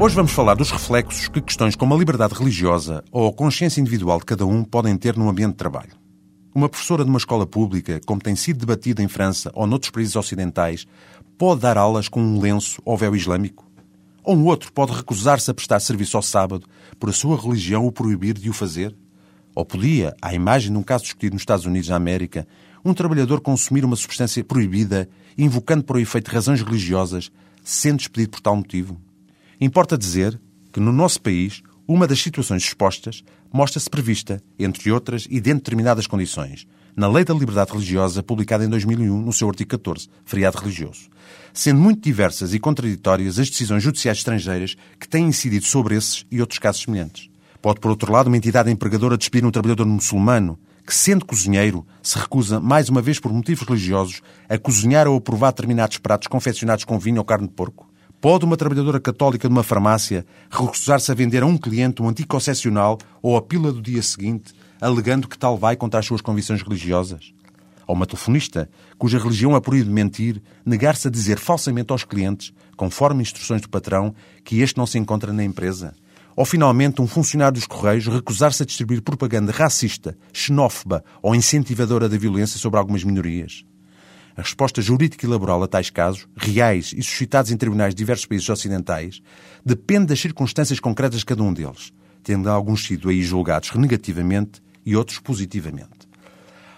Hoje vamos falar dos reflexos que questões como a liberdade religiosa ou a consciência individual de cada um podem ter no ambiente de trabalho. Uma professora de uma escola pública, como tem sido debatido em França ou noutros países ocidentais, pode dar aulas com um lenço ou véu islâmico? Ou um outro pode recusar-se a prestar serviço ao sábado por a sua religião o proibir de o fazer? Ou podia, à imagem de um caso discutido nos Estados Unidos da América, um trabalhador consumir uma substância proibida, invocando por o efeito razões religiosas, sendo despedido por tal motivo? Importa dizer que, no nosso país, uma das situações expostas mostra-se prevista, entre outras e dentro de determinadas condições, na Lei da Liberdade Religiosa, publicada em 2001, no seu artigo 14, feriado religioso. Sendo muito diversas e contraditórias as decisões judiciais estrangeiras que têm incidido sobre esses e outros casos semelhantes. Pode, por outro lado, uma entidade empregadora despedir um trabalhador muçulmano que, sendo cozinheiro, se recusa, mais uma vez por motivos religiosos, a cozinhar ou a provar determinados pratos confeccionados com vinho ou carne de porco? Pode uma trabalhadora católica de uma farmácia recusar-se a vender a um cliente um anticoncepcional ou a pílula do dia seguinte, alegando que tal vai contra as suas convicções religiosas? Ou uma telefonista, cuja religião a proíbe mentir, negar-se a dizer falsamente aos clientes, conforme instruções do patrão, que este não se encontra na empresa? Ou, finalmente, um funcionário dos Correios recusar-se a distribuir propaganda racista, xenófoba ou incentivadora da violência sobre algumas minorias? A resposta jurídica e laboral a tais casos, reais e suscitados em tribunais de diversos países ocidentais, depende das circunstâncias concretas de cada um deles, tendo alguns sido aí julgados negativamente e outros positivamente.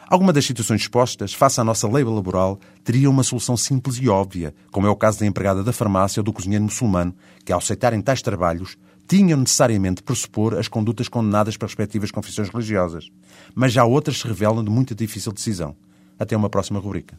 Alguma das situações expostas, face à nossa lei laboral, teria uma solução simples e óbvia, como é o caso da empregada da farmácia ou do cozinheiro muçulmano, que, ao aceitarem tais trabalhos, tinham necessariamente pressupor as condutas condenadas pelas respectivas confissões religiosas. Mas já outras se revelam de muita difícil decisão. Até uma próxima rubrica.